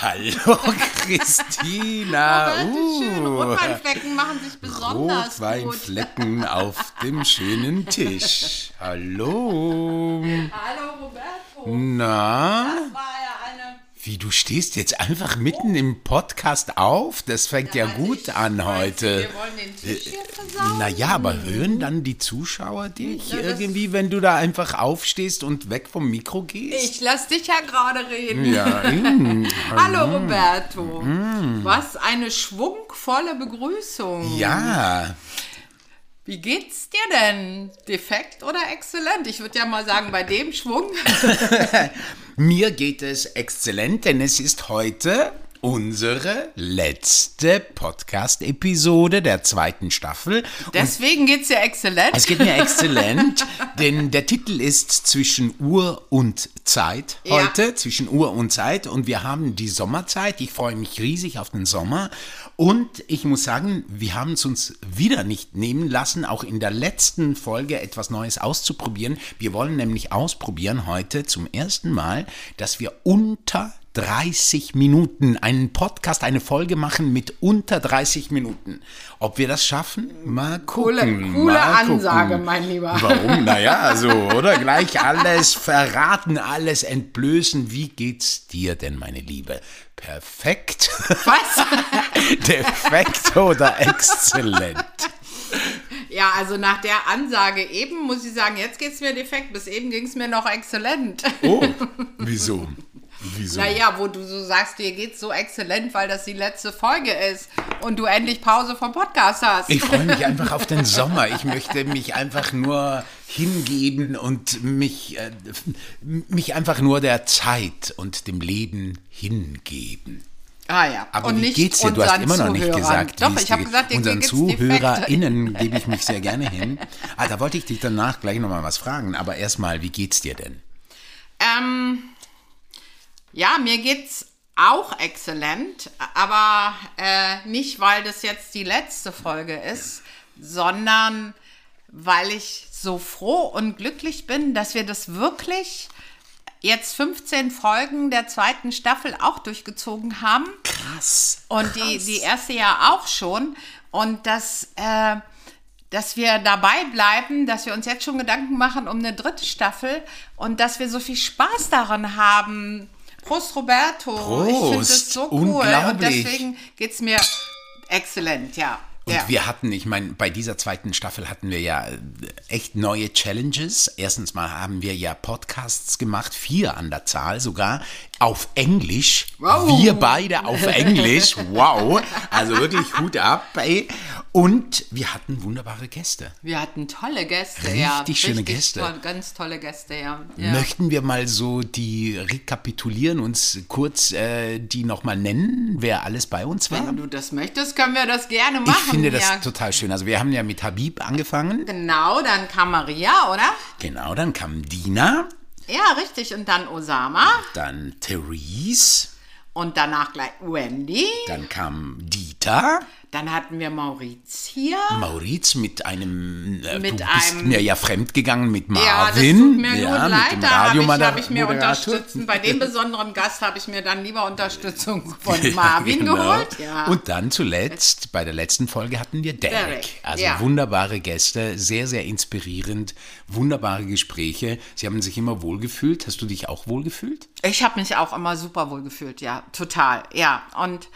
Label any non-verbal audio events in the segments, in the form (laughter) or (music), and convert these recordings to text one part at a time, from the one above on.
Hallo (laughs) Christina. Oh, schön. Rotweinflecken machen sich besonders Rotweinflecken auf dem schönen Tisch. Hallo. Hallo Roberto. Na? Das war ja eine Wie, du stehst jetzt einfach mitten im Podcast auf? Das fängt ja, Also gut ich an weiß, heute. Wir wollen den Tisch hier versauen. Naja, aber hören dann die Zuschauer dich Ja, irgendwie, wenn du da einfach aufstehst und weg vom Mikro gehst? Ich lass dich ja gerade reden. Ja, mm, (laughs) Hallo Roberto. Was eine schwungvolle Begrüßung. ja. Wie geht's dir denn? Defekt oder exzellent? Ich würde ja mal sagen, bei dem Schwung. (laughs) Mir geht es exzellent, denn es ist heute unsere letzte Podcast-Episode der zweiten Staffel. Deswegen geht's dir exzellent. Es geht mir (laughs) exzellent, denn der Titel ist zwischen Uhr und Zeit Ja. heute, zwischen Uhr und Zeit und wir haben die Sommerzeit. Ich freue mich riesig auf den Sommer und ich muss sagen, wir haben es uns wieder nicht nehmen lassen, auch in der letzten Folge etwas Neues auszuprobieren. Wir wollen nämlich ausprobieren heute zum ersten Mal, dass wir unter 30 Minuten einen Podcast, eine Folge machen mit unter 30 Minuten. Ob wir das schaffen? Mal Coole, gucken. coole mal gucken. Ansage, mein Lieber. Warum? Naja, (laughs) so, oder? Gleich alles verraten, alles entblößen. Wie geht's dir denn, meine Liebe? Perfekt? Was? (laughs) Defekt oder exzellent? Ja, also nach der Ansage eben muss ich sagen, jetzt geht's mir defekt. Bis eben ging's mir noch exzellent. Oh, (laughs) wieso? Wieso? Naja, wo du so sagst, dir geht's so exzellent, weil das die letzte Folge ist und du endlich Pause vom Podcast hast. Ich freue mich (laughs) einfach auf den Sommer. Ich möchte mich einfach nur hingeben und mich, äh, mich einfach nur der Zeit und dem Leben hingeben. ah ja. Aber und wie nicht geht's dir? Du hast immer noch nicht Zuhörern. gesagt. Doch, ich habe gesagt, Unseren. ZuhörerInnen gebe ich mich sehr gerne hin. Ah, da wollte ich dich danach gleich nochmal was fragen. Aber erstmal, wie geht's dir denn? Ähm, ja, mir geht's auch exzellent, aber äh, nicht, weil das jetzt die letzte Folge ist, sondern weil ich so froh und glücklich bin, dass wir das wirklich jetzt 15 Folgen der zweiten Staffel auch durchgezogen haben. Krass. Und die, die erste ja auch schon. Und dass, äh, dass wir dabei bleiben, dass wir uns jetzt schon Gedanken machen um eine dritte Staffel und dass wir so viel Spaß daran haben. Prost, Roberto. ich finde Prost. das so cool. Und deswegen geht es mir exzellent, ja. Und ja. wir hatten, ich meine, bei dieser zweiten Staffel hatten wir ja äh, echt neue Challenges. Erstens mal haben wir ja Podcasts gemacht, vier an der Zahl sogar, auf Englisch. Wow. Wir beide auf (laughs) Englisch. Wow. Also wirklich Hut ab, ey. Und wir hatten wunderbare Gäste. wir hatten tolle Gäste, Richtig ja. schöne Gäste. Toll, ganz tolle Gäste, ja. ja. Möchten wir mal so die rekapitulieren, uns kurz äh, die nochmal nennen, wer alles bei uns war? Wenn du das möchtest, können wir das gerne Ich machen. finde das ja. total schön. Also wir haben ja mit Habib angefangen. Genau, dann kam Maria, oder? Genau, dann kam Dina, Ja, richtig. Und dann Osama. dann Therese, Und danach gleich Wendy. dann kam Dieter, Dann hatten wir Mauriz hier. Mauriz mit einem, äh, Mit du bist einem- mir ja fremdgegangen mit Marvin. Ja, das tut mir ja, nur mit leid. Da habe ich, hab ich mir Moderator. Unterstützung. Bei dem besonderen Gast habe ich mir dann lieber Unterstützung (laughs) von Marvin genau. geholt. Ja. Und dann zuletzt, bei der letzten Folge hatten wir Derek. Derek, Also ja. wunderbare Gäste, sehr, sehr inspirierend, wunderbare Gespräche. Sie haben sich immer wohlgefühlt. Hast du dich auch wohlgefühlt? Ich habe mich auch immer super wohl gefühlt, ja, total, ja. Und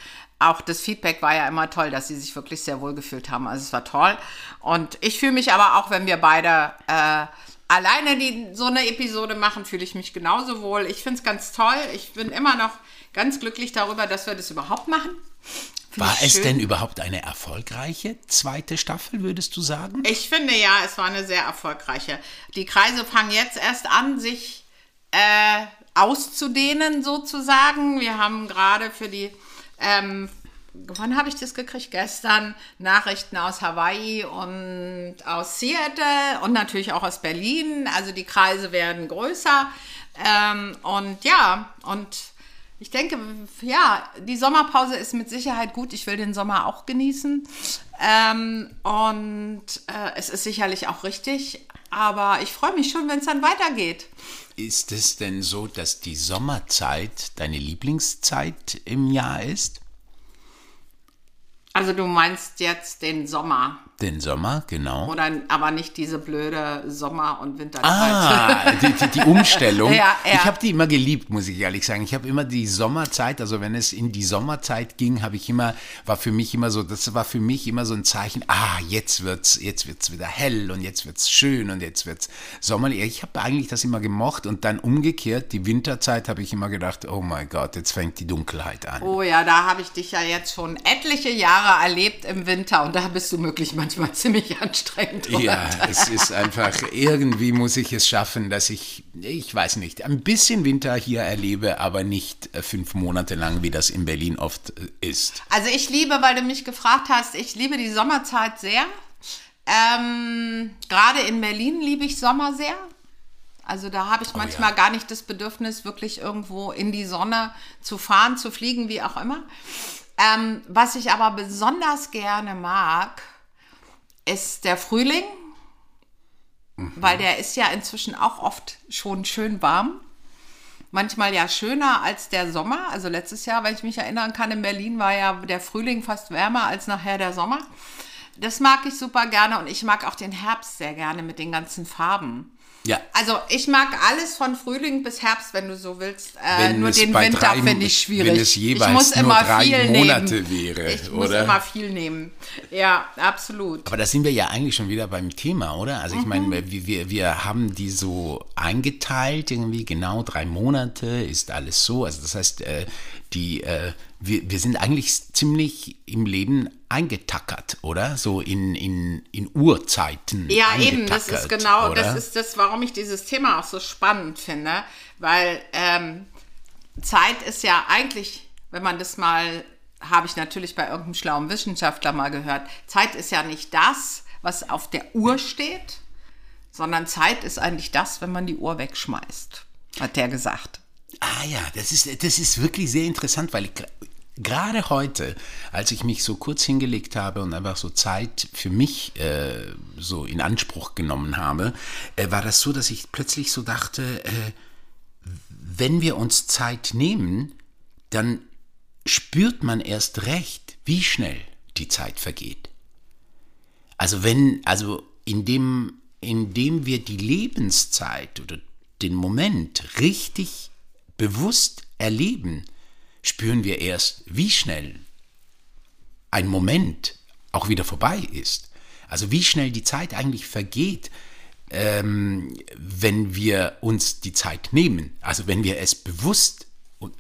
auch das Feedback war ja immer toll, dass sie sich wirklich sehr wohl gefühlt haben. Also es war toll. Und ich fühle mich aber auch, wenn wir beide äh, alleine die, so eine Episode machen, fühle ich mich genauso wohl. Ich finde es ganz toll. Ich bin immer noch ganz glücklich darüber, dass wir das überhaupt machen. Find War es schön. denn überhaupt eine erfolgreiche zweite Staffel, würdest du sagen? Ich finde ja, es war eine sehr erfolgreiche. Die Kreise fangen jetzt erst an, sich äh, auszudehnen sozusagen. Wir haben gerade für die, ähm, wann habe ich das gekriegt? Gestern Nachrichten aus Hawaii und aus Seattle und natürlich auch aus Berlin. Also die Kreise werden größer. Ähm, und ja, und Ich denke, ja, die Sommerpause ist mit Sicherheit gut. Ich will den Sommer auch genießen. Ähm, und äh, es ist sicherlich auch richtig. Aber ich freue mich schon, wenn es dann weitergeht. Ist es denn so, dass die Sommerzeit deine Lieblingszeit im Jahr ist? Also du meinst jetzt den Sommer. Den Sommer, genau. Oder aber nicht diese blöde Sommer- und Winterzeit. Ah, die, die, die Umstellung. (laughs) Ja, ja. Ich habe die immer geliebt, muss ich ehrlich sagen. Ich habe immer die Sommerzeit, also wenn es in die Sommerzeit ging, habe ich immer, war für mich immer so, das war für mich immer so ein Zeichen, ah, jetzt wird's, jetzt wird's wieder hell und jetzt wird's schön und jetzt wird's sommerlich. Ich habe eigentlich das immer gemocht und dann umgekehrt, die Winterzeit habe ich immer gedacht, oh mein Gott, jetzt fängt die Dunkelheit an. Oh ja, da habe ich dich ja jetzt schon etliche Jahre erlebt im Winter und da bist du möglich manchmal (laughs) ziemlich anstrengend. oder? Ja, es ist einfach, irgendwie muss ich es schaffen, dass ich, ich weiß nicht, ein bisschen Winter hier erlebe, aber nicht äh, fünf Monate lang, wie das in Berlin oft äh, ist. Also ich liebe, weil du mich gefragt hast, ich liebe die Sommerzeit sehr. Ähm, Gerade in Berlin liebe ich Sommer sehr. Also da habe ich manchmal ja. gar nicht das Bedürfnis, wirklich irgendwo in die Sonne zu fahren, zu fliegen, wie auch immer. Ähm, was ich aber besonders gerne mag, ist der Frühling, weil der ist ja inzwischen auch oft schon schön warm. Manchmal ja schöner als der Sommer. Also letztes Jahr, wenn ich mich erinnern kann, in Berlin war ja der Frühling fast wärmer als nachher der Sommer. Das mag ich super gerne und ich mag auch den Herbst sehr gerne mit den ganzen Farben. Ja. Also ich mag alles von Frühling bis Herbst, wenn du so willst. Äh, nur den Winter finde ich schwierig. wenn es jeweils ich muss nur immer drei viel Monate nehmen. wäre, ich muss oder? immer viel nehmen. Ja, absolut. Aber da sind wir ja eigentlich schon wieder beim Thema, oder? Also ich meine, wir, wir, wir haben die so eingeteilt, irgendwie genau drei Monate ist alles so. Also das heißt, äh, die, äh, wir, wir sind eigentlich ziemlich im Leben eingetackert, oder? So in, in, in Uhrzeiten. Ja, eben, das ist genau, oder? das ist das, warum ich dieses Thema auch so spannend finde, weil ähm, Zeit ist ja eigentlich, wenn man das mal, habe ich natürlich bei irgendeinem schlauen Wissenschaftler mal gehört, Zeit ist ja nicht das, was auf der Uhr steht, sondern Zeit ist eigentlich das, wenn man die Uhr wegschmeißt, hat der gesagt. Ah ja, das ist, das ist wirklich sehr interessant, weil ich, gerade heute, als ich mich so kurz hingelegt habe und einfach so Zeit für mich äh, so in Anspruch genommen habe, äh, war das so, dass ich plötzlich so dachte, äh, wenn wir uns Zeit nehmen, dann spürt man erst recht, wie schnell die Zeit vergeht. Also wenn, also indem, indem wir die Lebenszeit oder den Moment richtig bewusst erleben, spüren wir erst, wie schnell ein Moment auch wieder vorbei ist. Also wie schnell die Zeit eigentlich vergeht, ähm, wenn wir uns die Zeit nehmen. Also wenn wir es bewusst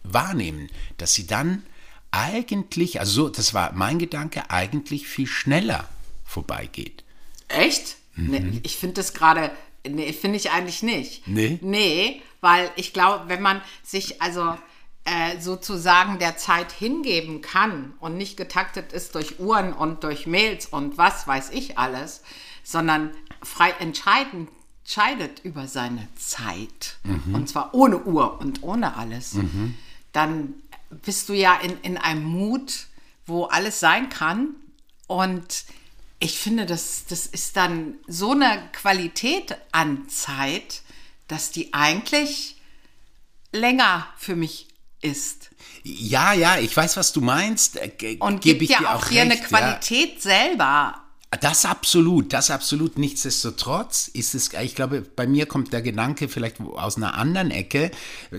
wahrnehmen, dass sie dann eigentlich, also so, das war mein Gedanke, eigentlich viel schneller vorbeigeht. Echt? Nee, ich finde das gerade, nee, finde ich eigentlich nicht. Nee? Nee, weil ich glaube, wenn man sich also äh, sozusagen der Zeit hingeben kann und nicht getaktet ist durch Uhren und durch Mails und was weiß ich alles, sondern frei entscheiden, entscheidet über seine Zeit. Und zwar ohne Uhr und ohne alles, dann bist du ja in, in einem Mut, wo alles sein kann. Und ich finde, das, das ist dann so eine Qualität an Zeit, dass die eigentlich länger für mich ist. Ja, ja, ich weiß, was du meinst. äh, ge- Und gibt ich ja dir auch hier eine recht, ja. Qualität selber. Das absolut, das absolut. Nichtsdestotrotz ist es, ich glaube, bei mir kommt der Gedanke vielleicht aus einer anderen Ecke,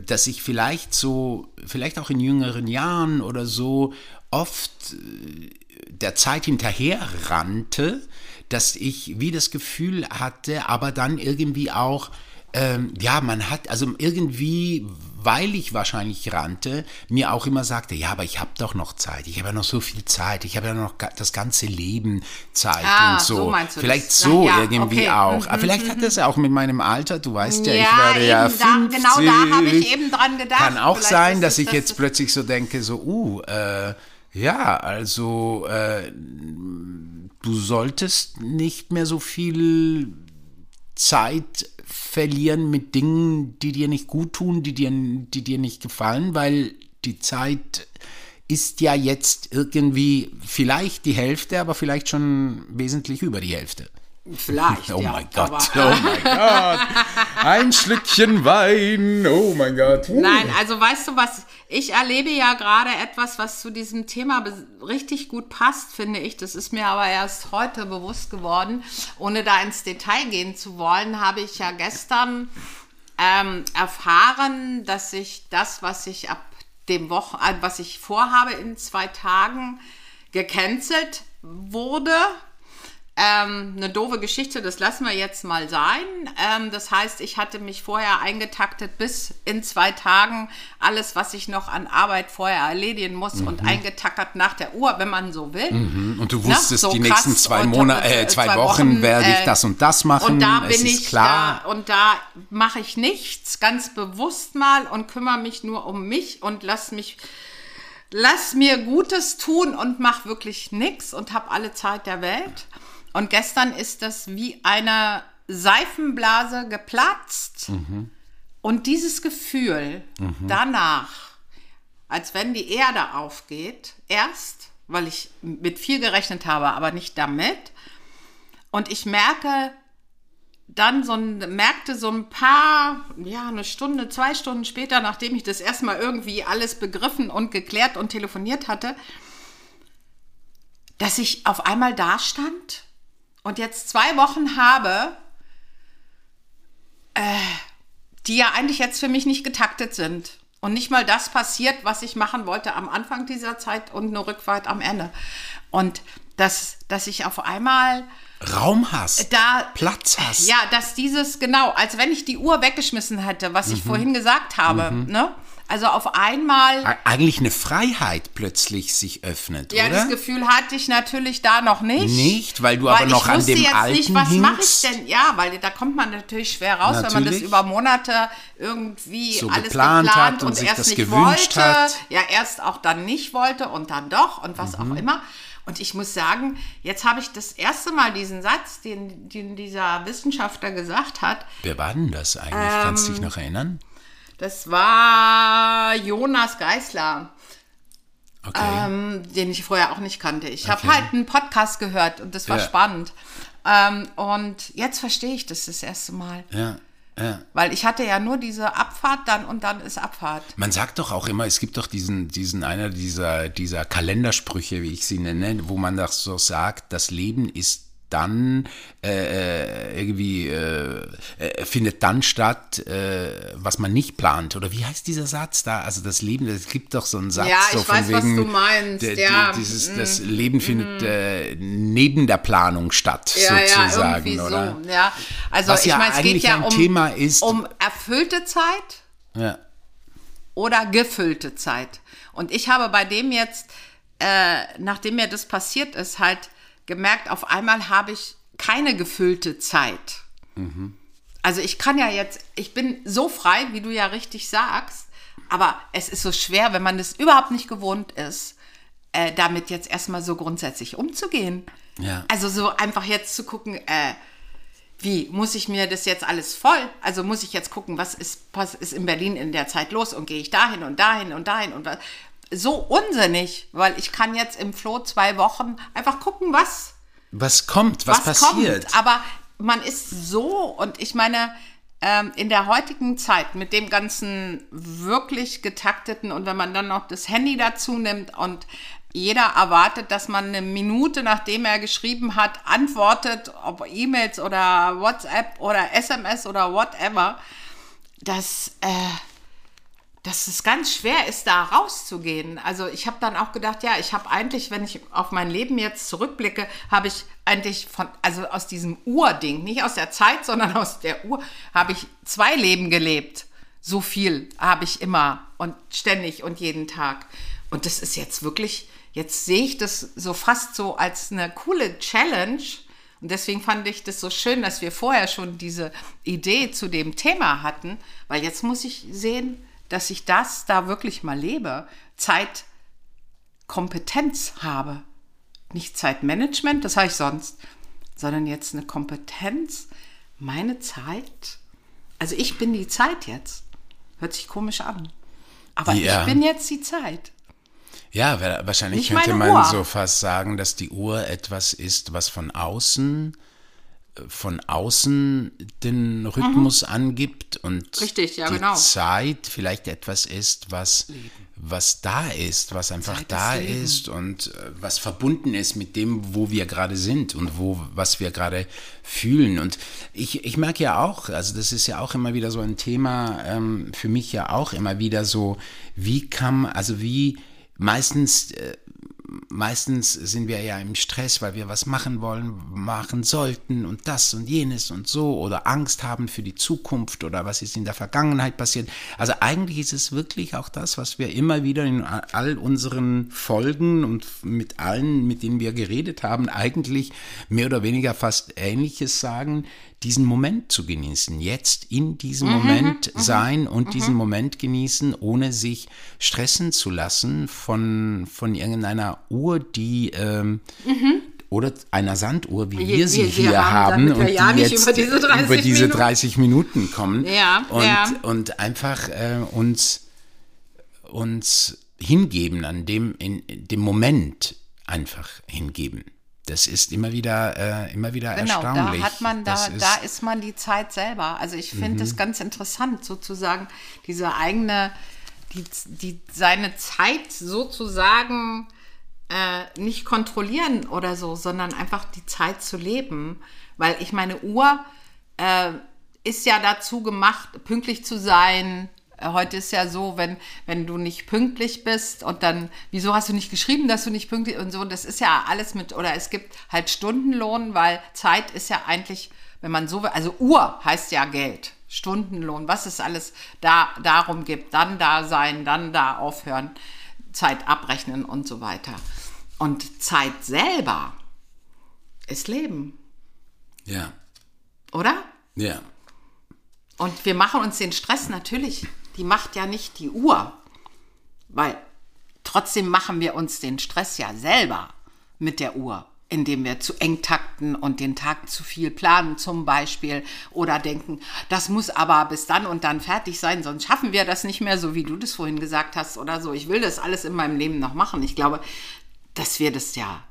dass ich vielleicht so, vielleicht auch in jüngeren Jahren oder so oft äh, der Zeit hinterher rannte, dass ich wie das Gefühl hatte, aber dann irgendwie auch, ähm, ja, man hat, also irgendwie, weil ich wahrscheinlich rannte, mir auch immer sagte, ja, aber ich habe doch noch Zeit, ich habe ja noch so viel Zeit, ich habe ja noch das ganze Leben Zeit Ah, und so. so meinst du vielleicht das. so Ja, irgendwie okay. auch. Mhm, Aber vielleicht hat das ja auch mit meinem Alter, du weißt ja, ich Ja, werde ja eben da- 50. genau da habe ich eben dran gedacht. Kann auch Vielleicht sein, dass es ich das- jetzt plötzlich so denke, so, uh, äh, ja, also äh, du solltest nicht mehr so viel Zeit verlieren mit Dingen, die dir nicht gut tun, die dir, die dir nicht gefallen, weil die Zeit ist ja jetzt irgendwie vielleicht die Hälfte, aber vielleicht schon wesentlich über die Hälfte. Vielleicht. Oh ja, mein Gott, oh mein Gott. Ein Schlückchen Wein, oh mein Gott. Uh. Nein, also weißt du was, ich erlebe ja gerade etwas, was zu diesem Thema richtig gut passt, finde ich. Das ist mir aber erst heute bewusst geworden. Ohne da ins Detail gehen zu wollen, habe ich ja gestern ähm, erfahren, dass ich das, was ich ab dem Wochen, äh, was ich vorhabe in zwei Tagen, gecancelt wurde. Ähm, eine doofe Geschichte, das lassen wir jetzt mal sein. Ähm, das heißt, ich hatte mich vorher eingetaktet bis in zwei Tagen alles, was ich noch an Arbeit vorher erledigen muss und eingetackert nach der Uhr, wenn man so will. Mhm. Und du Na, wusstest, so die nächsten zwei Monate, hab, äh, äh, zwei, zwei Wochen, Wochen, werde ich äh, das und das machen. Und da es bin ist ich klar. da und da mache ich nichts ganz bewusst mal und kümmere mich nur um mich und lass mich lass mir Gutes tun und mach wirklich nichts und habe alle Zeit der Welt. Und gestern ist das wie eine Seifenblase geplatzt. Und dieses Gefühl danach, als wenn die Erde aufgeht, erst, weil ich mit viel gerechnet habe, aber nicht damit. Und ich merke dann so ein, merkte so ein paar, ja, eine Stunde, zwei Stunden später, nachdem ich das erstmal irgendwie alles begriffen und geklärt und telefoniert hatte, dass ich auf einmal da stand und jetzt zwei Wochen habe, äh, die ja eigentlich jetzt für mich nicht getaktet sind. Und nicht mal das passiert, was ich machen wollte am Anfang dieser Zeit und nur rückwärts am Ende. Und dass, dass ich auf einmal Raum hast, da Platz hast. ja, dass dieses genau, als wenn ich die Uhr weggeschmissen hätte, was Mhm. ich vorhin gesagt habe, ne? Also auf einmal Eigentlich eine Freiheit plötzlich sich öffnet, ja, oder? das Gefühl hatte ich natürlich da noch nicht. Nicht, weil du weil aber noch an dem jetzt Alten nicht, was mache ich denn? Ja, weil da kommt man natürlich schwer raus, wenn man das Natürlich. über Monate irgendwie So alles geplant geplant, hat und und, sich erst das nicht gewünscht wollte. hat. Ja, erst auch dann nicht wollte und dann doch und was Mhm. auch immer. Und ich muss sagen, jetzt habe ich das erste Mal diesen Satz, den, den dieser Wissenschaftler gesagt hat, Wer war denn das eigentlich? Kannst du Ähm, dich noch erinnern? Das war Jonas Geisler. Okay. ähm, den ich vorher auch nicht kannte. Ich habe Okay. halt einen Podcast gehört und das war Ja. spannend. Ähm, und jetzt verstehe ich das das erste Mal. ja, ja. Weil ich hatte ja nur diese Abfahrt dann und dann ist Abfahrt. Man sagt doch auch immer, es gibt doch diesen, diesen einer dieser, dieser Kalendersprüche, wie ich sie nenne, wo man doch so sagt, das Leben ist dann äh, irgendwie äh, äh, findet dann statt, äh, was man nicht plant. Oder wie heißt dieser Satz da? Also das Leben, es gibt doch so einen Satz. Ja, so ich von weiß, was wegen, du meinst, ja. Dieses, das Leben findet äh, neben der Planung statt, sozusagen, irgendwie oder? so. Ja. Also Was ich ja meine, es geht ja um, Thema ist- um erfüllte Zeit Ja. oder gefüllte Zeit. Und ich habe bei dem jetzt, äh, nachdem mir das passiert ist, halt gemerkt, auf einmal habe ich keine gefüllte Zeit. Also ich kann ja jetzt, ich bin so frei, wie du ja richtig sagst, aber es ist so schwer, wenn man das überhaupt nicht gewohnt ist, äh, damit jetzt erstmal so grundsätzlich umzugehen. Ja. Also so einfach jetzt zu gucken, äh, wie muss ich mir das jetzt alles voll? Also muss ich jetzt gucken, was ist, was ist in Berlin in der Zeit los und gehe ich dahin und dahin und dahin und was. So unsinnig, weil ich kann jetzt im Floh zwei Wochen einfach gucken, was, Was kommt, was, passiert? kommt. Aber man ist so und ich meine, ähm, in der heutigen Zeit mit dem ganzen wirklich getakteten und wenn man dann noch das Handy dazu nimmt und jeder erwartet, dass man eine Minute, nachdem er geschrieben hat, antwortet, ob E-Mails oder WhatsApp oder SMS oder whatever, dass, äh, dass es ganz schwer ist, da rauszugehen. Also ich habe dann auch gedacht, ja, ich habe eigentlich, wenn ich auf mein Leben jetzt zurückblicke, habe ich eigentlich von, also aus diesem Urding, nicht aus der Zeit, sondern (laughs) aus der Uhr, habe ich zwei Leben gelebt. So viel habe ich immer und ständig und jeden Tag. Und das ist jetzt wirklich, jetzt sehe ich das so fast so als eine coole Challenge. Und deswegen fand ich das so schön, dass wir vorher schon diese Idee zu dem Thema hatten, weil jetzt muss ich sehen, dass ich das da wirklich mal lebe, Zeitkompetenz habe. Nicht Zeitmanagement, das habe ich sonst, sondern jetzt eine Kompetenz, meine Zeit. Also ich bin die Zeit jetzt. Hört sich komisch an. Aber Ja. ich bin jetzt die Zeit. Ja, wa- wahrscheinlich Nicht könnte man Uhr. so fast sagen, dass die Uhr etwas ist, was von außen von außen den Rhythmus angibt und Richtig, ja, die genau. Zeit vielleicht etwas ist, was was da ist, was einfach Zeit da ist ist und äh, was verbunden ist mit dem, wo wir gerade sind und wo was wir gerade fühlen. Und ich, ich merke ja auch, also das ist ja auch immer wieder so ein Thema ähm, für mich ja auch immer wieder so, wie kann also wie meistens äh, meistens sind wir ja im Stress, weil wir was machen wollen, machen sollten und das und jenes und so oder Angst haben für die Zukunft oder was ist in der Vergangenheit passiert. Also eigentlich ist es wirklich auch das, was wir immer wieder in all unseren Folgen und mit allen, mit denen wir geredet haben, eigentlich mehr oder weniger fast Ähnliches sagen, diesen Moment zu genießen, jetzt in diesem Moment sein und diesen Moment genießen, ohne sich stressen zu lassen von, von irgendeiner Uhr, die ähm, oder einer Sanduhr, wie wir, Wir- sie wir hier haben, und ja die nicht jetzt über diese 30 über diese Minuten- 30 Minuten kommen Ja, und, ja. und einfach äh, uns uns hingeben an dem in dem Moment einfach hingeben. Das ist immer wieder äh, immer wieder Genau, erstaunlich. da hat man, da, Das ist, da ist man die Zeit selber. Also ich finde es ganz interessant, sozusagen, diese eigene, die, die seine Zeit sozusagen äh, nicht kontrollieren oder so, sondern einfach die Zeit zu leben. Weil ich meine, Uhr äh, ist ja dazu gemacht, pünktlich zu sein. Äh, Heute ist ja so, wenn, wenn du nicht pünktlich bist und dann, wieso hast du nicht geschrieben, dass du nicht pünktlich und so, das ist ja alles mit, oder es gibt halt Stundenlohn, weil Zeit ist ja eigentlich, wenn man so will, also Uhr heißt ja Geld, Stundenlohn, was es alles da darum gibt, dann da sein, dann da aufhören, Zeit abrechnen und so weiter. Und Zeit selber ist Leben, ja, oder? ja, Und wir machen uns den Stress natürlich, die macht ja nicht die Uhr, weil trotzdem machen wir uns den Stress ja selber mit der Uhr, indem wir zu eng takten und den Tag zu viel planen zum Beispiel oder denken, das muss aber bis dann und dann fertig sein, sonst schaffen wir das nicht mehr, so wie du das vorhin gesagt hast oder so. Ich will das alles in meinem Leben noch machen. Ich glaube, dass wir das ja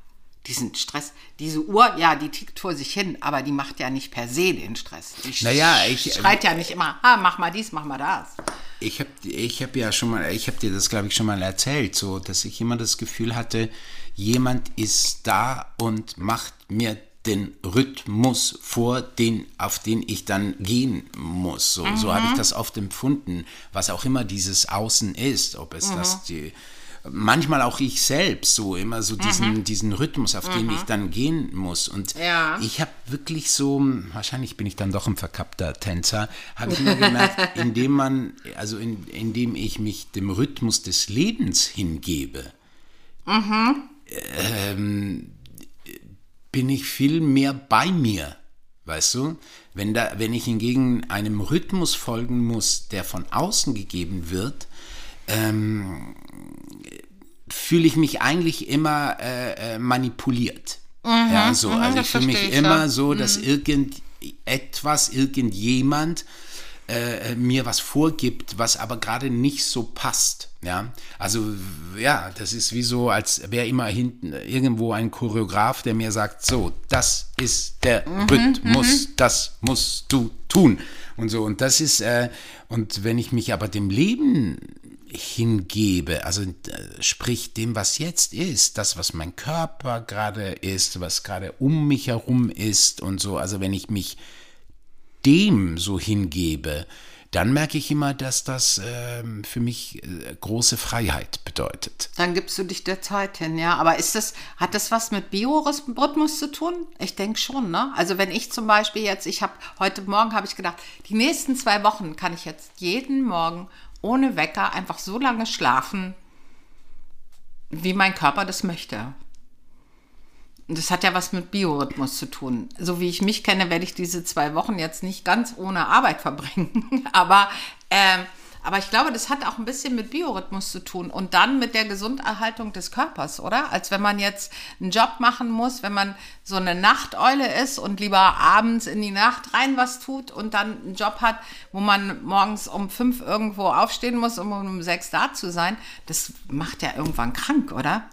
diesen Stress, diese Uhr, ja, die tickt vor sich hin, aber die macht ja nicht per se den Stress. Die Naja, ich- schreit ja nicht immer, ah, mach mal dies, mach mal das. Ich habe ich hab ja schon mal, ich habe dir das, glaube ich, schon mal erzählt, so, dass ich immer das Gefühl hatte, jemand ist da und macht mir den Rhythmus vor, den, auf den ich dann gehen muss. So, so habe ich das oft empfunden, was auch immer dieses Außen ist, ob es das die manchmal auch ich selbst so immer so diesen diesen Rhythmus auf den ich dann gehen muss und Ja. ich habe wirklich so, wahrscheinlich bin ich dann doch ein verkappter Tänzer, habe ich immer gemerkt, (laughs) indem man, also in, indem ich mich dem Rhythmus des Lebens hingebe, ähm, bin ich viel mehr bei mir, weißt du? Wenn, da, wenn ich hingegen einem Rhythmus folgen muss, der von außen gegeben wird, ähm, fühle ich mich eigentlich immer äh, äh, manipuliert. ja, so. also Mhm, das ich fühle mich ich, immer ja. so, dass irgendetwas, irgendjemand äh, mir was vorgibt, was aber gerade nicht so passt. Ja, also ja, das ist wie so, als wäre immer hinten irgendwo ein Choreograf, der mir sagt, so, das ist der Mhm, Rhythmus, das musst du tun und so. Und das ist äh, und wenn ich mich aber dem Leben hingebe, also äh, sprich dem, was jetzt ist, das, was mein Körper gerade ist, was gerade um mich herum ist und so, also wenn ich mich dem so hingebe, dann merke ich immer, dass das ähm, für mich äh, große Freiheit bedeutet. Dann gibst du dich der Zeit hin, ja. Aber ist das, hat das was mit Biorhythmus zu tun? Ich denke schon, ne? Also wenn ich zum Beispiel jetzt, ich habe heute Morgen habe ich gedacht, die nächsten zwei Wochen kann ich jetzt jeden Morgen ohne Wecker einfach so lange schlafen, wie mein Körper das möchte. Und das hat ja was mit Biorhythmus zu tun. So wie ich mich kenne, werde ich diese zwei Wochen jetzt nicht ganz ohne Arbeit verbringen. (laughs) Aber, ähm, Aber ich glaube, das hat auch ein bisschen mit Biorhythmus zu tun und dann mit der Gesunderhaltung des Körpers, oder? Als wenn man jetzt einen Job machen muss, wenn man so eine Nachteule ist und lieber abends in die Nacht rein was tut und dann einen Job hat, wo man morgens um fünf irgendwo aufstehen muss, um um sechs da zu sein. Das macht ja irgendwann krank, oder?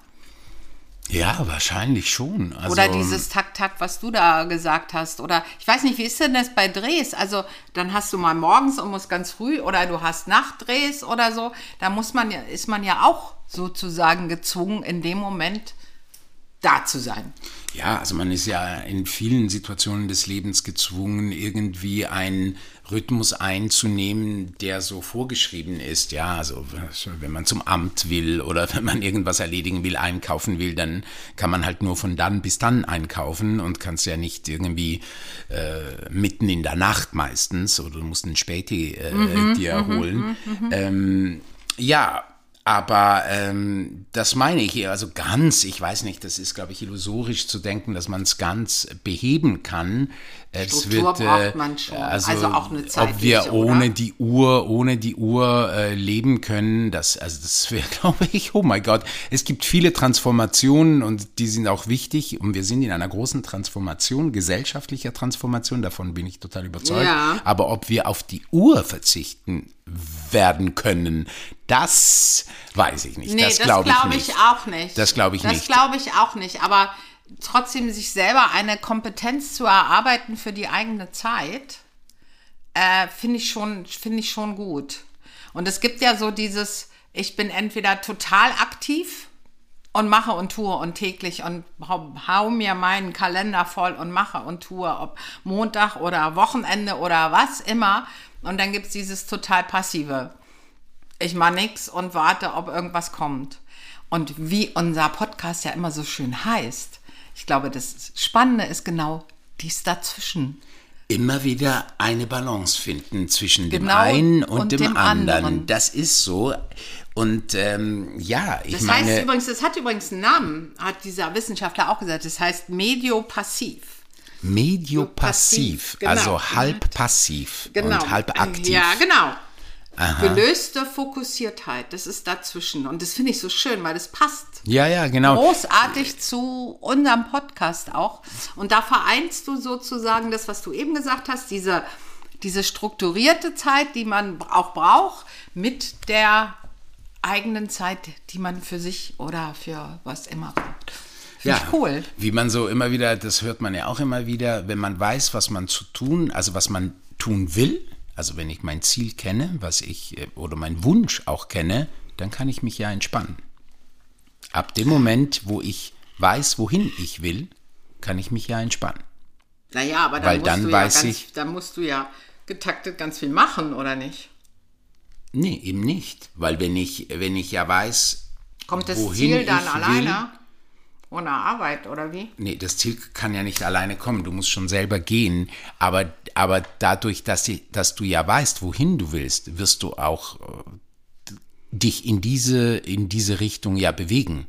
Ja, wahrscheinlich schon. Also, Oder dieses Takt-Takt, was du da gesagt hast. Oder ich weiß nicht, wie ist denn das bei Drehs? Also dann hast du mal morgens und musst ganz früh oder du hast Nachtdrehs oder so. Da muss man ja, ist man ja auch sozusagen gezwungen, in dem Moment da zu sein. Ja, also man ist ja in vielen Situationen des Lebens gezwungen, irgendwie einen Rhythmus einzunehmen, der so vorgeschrieben ist. Ja, also wenn man zum Amt will oder wenn man irgendwas erledigen will, einkaufen will, dann kann man halt nur von dann bis dann einkaufen und kannst ja nicht irgendwie äh, mitten in der Nacht meistens oder du musst einen Späti äh, mhm, dir mhm, holen. Mhm, ähm, ja, aber ähm, das meine ich hier, also ganz, ich weiß nicht, das ist, glaube ich, illusorisch zu denken, dass man es ganz beheben kann. Es wird, braucht man schon. Also, also auch eine Zeit. Ob wir ohne oder? die Uhr, ohne die Uhr äh, leben können, das, also das (laughs) wäre, glaube ich, oh mein Gott. Es gibt viele Transformationen und die sind auch wichtig und wir sind in einer großen Transformation, gesellschaftlicher Transformation, davon bin ich total überzeugt. Ja. Aber ob wir auf die Uhr verzichten werden können, das weiß ich nicht. Nee, das glaube glaub ich, ich, auch nicht. Das glaube ich das nicht. Das glaube ich auch nicht. Aber trotzdem sich selber eine Kompetenz zu erarbeiten für die eigene Zeit, äh, finde ich, schon, find ich schon gut. Und es gibt ja so dieses, ich bin entweder total aktiv und mache und tue und täglich und hau, hau, mir meinen Kalender voll und mache und tue, ob Montag oder Wochenende oder was immer. Und dann gibt es dieses total passive. Ich mache nichts und warte, ob irgendwas kommt. Und wie unser Podcast ja immer so schön heißt, ich glaube, das Spannende ist genau dies dazwischen. Immer wieder eine Balance finden zwischen genau dem einen und, und dem, dem anderen. anderen. Das ist so. Und ähm, ja, ich das meine. Das heißt übrigens, das hat übrigens einen Namen, hat dieser Wissenschaftler auch gesagt. Das heißt Mediopassiv. Mediopassiv, genau. also halb passiv genau. und halb aktiv. Ja, genau. Aha. Gelöste Fokussiertheit, das ist dazwischen. Und das finde ich so schön, weil das passt. Ja, ja, genau. Großartig zu unserem Podcast auch. Und da vereinst du sozusagen das, was du eben gesagt hast, diese, diese strukturierte Zeit, die man auch braucht, mit der eigenen Zeit, die man für sich oder für was immer braucht. Finde ja, cool. Wie man so immer wieder, das hört man ja auch immer wieder, wenn man weiß, was man zu tun, also was man tun will, also wenn ich mein Ziel kenne, was ich äh, oder mein Wunsch auch kenne, dann kann ich mich ja entspannen. Ab dem Moment, wo ich weiß, wohin ich will, kann ich mich ja entspannen. Naja, aber dann, Weil musst, dann du weiß ja ganz, ich, dann musst du ja getaktet ganz viel machen, oder nicht? Nee, eben nicht. Weil wenn ich, wenn ich ja weiß, Kommt das wohin Ziel dann alleine? Will, ohne Arbeit, oder wie? Nee, das Ziel kann ja nicht alleine kommen. Du musst schon selber gehen. Aber, aber dadurch, dass, die, dass du ja weißt, wohin du willst, wirst du auch äh, dich in diese, in diese Richtung ja bewegen.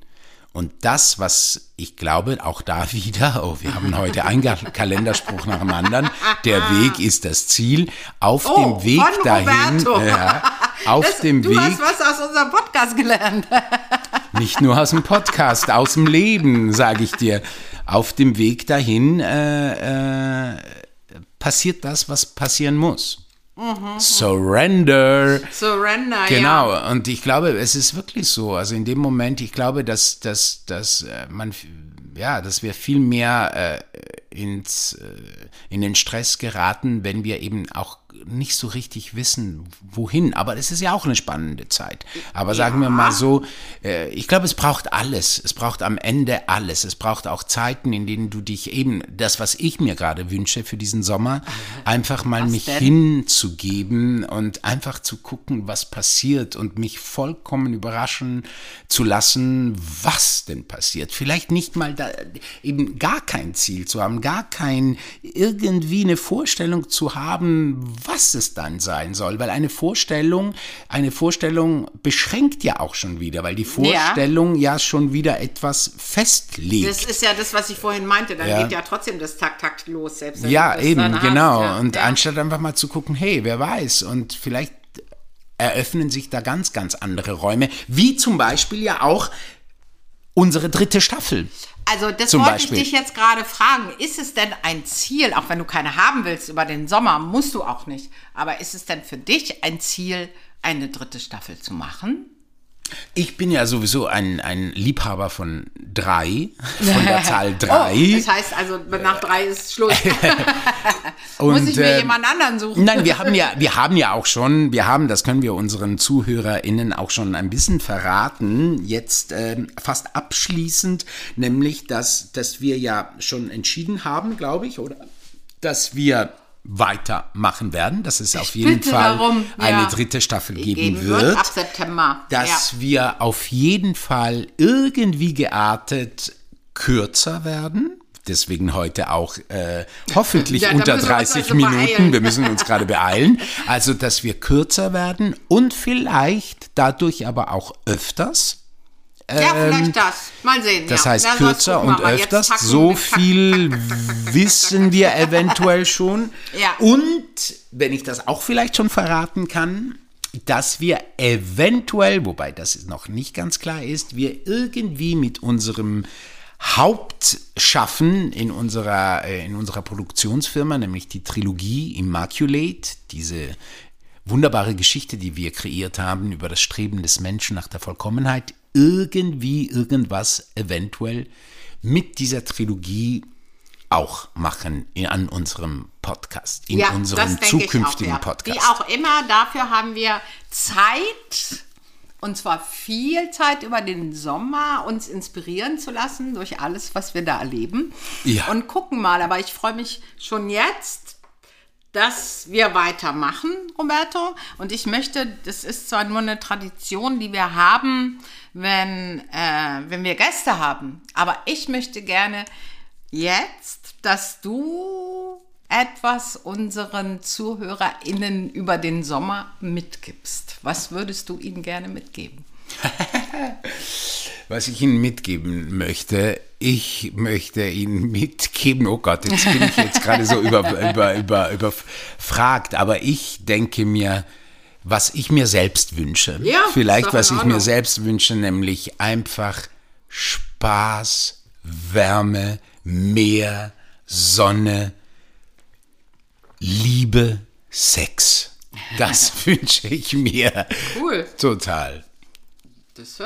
Und das, was ich glaube, auch da (laughs) wieder, oh, wir haben heute einen (laughs) Kalenderspruch nach dem anderen, der Weg ist das Ziel. Auf oh, dem Weg dahin, (laughs) ja, auf das, dem du Weg. Du hast was aus unserem Podcast gelernt. (laughs) Nicht nur aus dem Podcast, aus dem Leben, sage ich dir. Auf dem Weg dahin äh, äh, passiert das, was passieren muss. Mhm. Surrender. Surrender, genau. Ja. Und ich glaube, es ist wirklich so. Also in dem Moment, ich glaube, dass, dass, dass äh, man, ja, dass wir viel mehr äh, ins, äh, in den Stress geraten, wenn wir eben auch nicht so richtig wissen, wohin. Aber es ist ja auch eine spannende Zeit. Aber sagen ja. wir mal so, äh, ich glaube, es braucht alles. Es braucht am Ende alles. Es braucht auch Zeiten, in denen du dich eben, das, was ich mir gerade wünsche für diesen Sommer, einfach mal was mich denn? hinzugeben und einfach zu gucken, was passiert und mich vollkommen überraschen zu lassen, was denn passiert. Vielleicht nicht mal da, eben gar kein Ziel zu haben, gar kein, irgendwie eine Vorstellung zu haben, was es dann sein soll, weil eine Vorstellung, eine Vorstellung beschränkt ja auch schon wieder, weil die Vorstellung ja, ja schon wieder etwas festlegt. Das ist ja das, was ich vorhin meinte, dann ja. geht ja trotzdem das Takt-Takt los, selbst Ja, eben, genau. Hast, ja. Und anstatt einfach mal zu gucken, hey, wer weiß, und vielleicht eröffnen sich da ganz, ganz andere Räume, wie zum Beispiel ja auch unsere dritte Staffel. Also das Zum wollte Beispiel. ich dich jetzt gerade fragen. Ist es denn ein Ziel, auch wenn du keine haben willst über den Sommer, musst du auch nicht, aber ist es denn für dich ein Ziel, eine dritte Staffel zu machen? Ich bin ja sowieso ein, ein Liebhaber von drei, von der Zahl (laughs) Oh, drei. das heißt also, nach drei ist Schluss. Und, (laughs) Muss ich mir ähm, jemand anderen suchen? Nein, wir haben ja, wir haben ja auch schon, wir haben, das können wir unseren ZuhörerInnen auch schon ein bisschen verraten, jetzt ähm, fast abschließend, nämlich, dass, dass wir ja schon entschieden haben, glaube ich, oder? Dass wir weitermachen werden, dass es auf jeden Fall darum, eine ja. dritte Staffel geben Geben wird. ab September. dass wir auf jeden Fall irgendwie geartet kürzer werden. Deswegen heute auch äh, hoffentlich (laughs) Ja, unter müssen wir uns 30 also Minuten. beeilen. Wir müssen uns gerade beeilen. Also, dass wir kürzer werden und vielleicht dadurch aber auch öfters. Ja, vielleicht das. Mal sehen. Ähm, Das ja. heißt Na, kürzer und öfters. So viel wissen wir eventuell schon. Ja. Und wenn ich das auch vielleicht schon verraten kann, dass wir eventuell, wobei das noch nicht ganz klar ist, wir irgendwie mit unserem Hauptschaffen in unserer, äh, in unserer Produktionsfirma, nämlich die Trilogie Immaculate, diese wunderbare Geschichte, die wir kreiert haben über das Streben des Menschen nach der Vollkommenheit, irgendwie irgendwas eventuell mit dieser Trilogie auch machen in, an unserem Podcast, in Ja, unserem zukünftigen auch, ja. Podcast. Wie auch immer, dafür haben wir Zeit, und zwar viel Zeit über den Sommer, uns inspirieren zu lassen durch alles, was wir da erleben. Ja. Und gucken mal, aber ich freue mich schon jetzt, dass wir weitermachen, Roberto. Und ich möchte, das ist zwar nur eine Tradition, die wir haben, wenn, äh, wenn wir Gäste haben, aber ich möchte gerne jetzt, dass du etwas unseren ZuhörerInnen über den Sommer mitgibst. Was würdest du ihnen gerne mitgeben? (laughs) Was ich Ihnen mitgeben möchte, ich möchte Ihnen (laughs) mitgeben, oh Gott, jetzt bin ich jetzt gerade so über, (laughs) über, über, überfragt, aber ich denke mir, was ich mir selbst wünsche. Ja, Vielleicht, was ich mir selbst wünsche, nämlich einfach Spaß, Wärme, Meer, Sonne, Liebe, Sex. Das (laughs) wünsche ich mir. Cool. Total.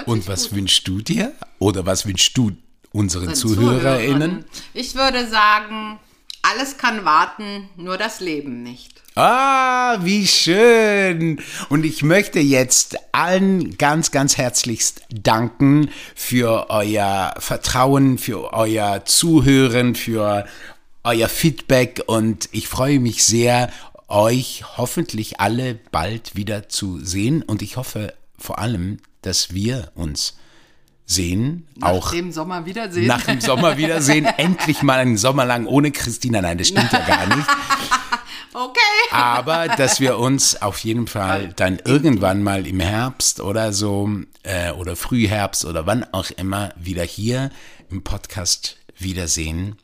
Und was gut wünschst du dir? Oder was wünschst du unseren. ZuhörerInnen? Ich würde sagen, alles kann warten, nur das Leben nicht. Ah, wie schön. Und ich möchte jetzt allen ganz, ganz herzlichst danken für euer Vertrauen, für euer Zuhören, für euer Feedback und ich freue mich sehr, euch hoffentlich alle bald wieder zu sehen und ich hoffe vor allem, dass wir uns sehen, auch Nach dem Sommer wiedersehen. nach dem Sommer wiedersehen. (laughs) Endlich mal einen Sommer lang ohne Christina. Nein, das stimmt ja (laughs) gar nicht. okay. Aber dass wir uns auf jeden Fall dann irgendwann mal im Herbst oder so äh, oder Frühherbst oder wann auch immer wieder hier im Podcast wiedersehen.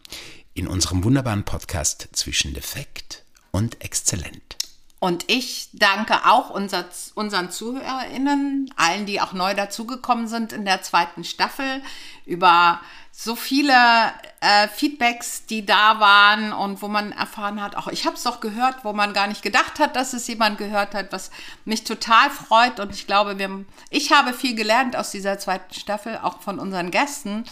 In unserem wunderbaren Podcast zwischen defekt und exzellent. Und ich danke auch unser, unseren ZuhörerInnen, allen, die auch neu dazugekommen sind in der zweiten Staffel, über so viele äh, Feedbacks, die da waren und wo man erfahren hat, auch ich habe es doch gehört, wo man gar nicht gedacht hat, dass es jemand gehört hat, was mich total freut. Und ich glaube, wir, ich habe viel gelernt aus dieser zweiten Staffel, auch von unseren Gästen.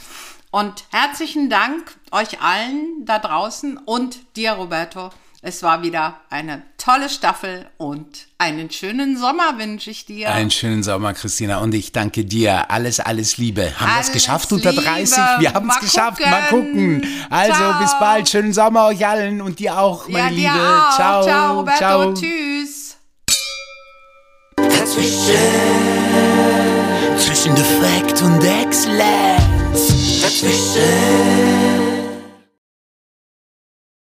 Und herzlichen Dank euch allen da draußen und dir, Roberto. Es war wieder eine tolle Staffel und einen schönen Sommer wünsche ich dir. Einen schönen Sommer, Christina. Und ich danke dir. Alles, alles Liebe. Haben wir es geschafft unter Liebe. 30? Wir haben es geschafft. gucken. Mal gucken. Also Ciao. bis bald. Schönen Sommer euch allen und dir auch, meine ja, Liebe. auch. Ciao. Ciao, Roberto. Ciao. Tschüss. Dazwischen, Zwischen Defekt und Exzellenz. dazwischen,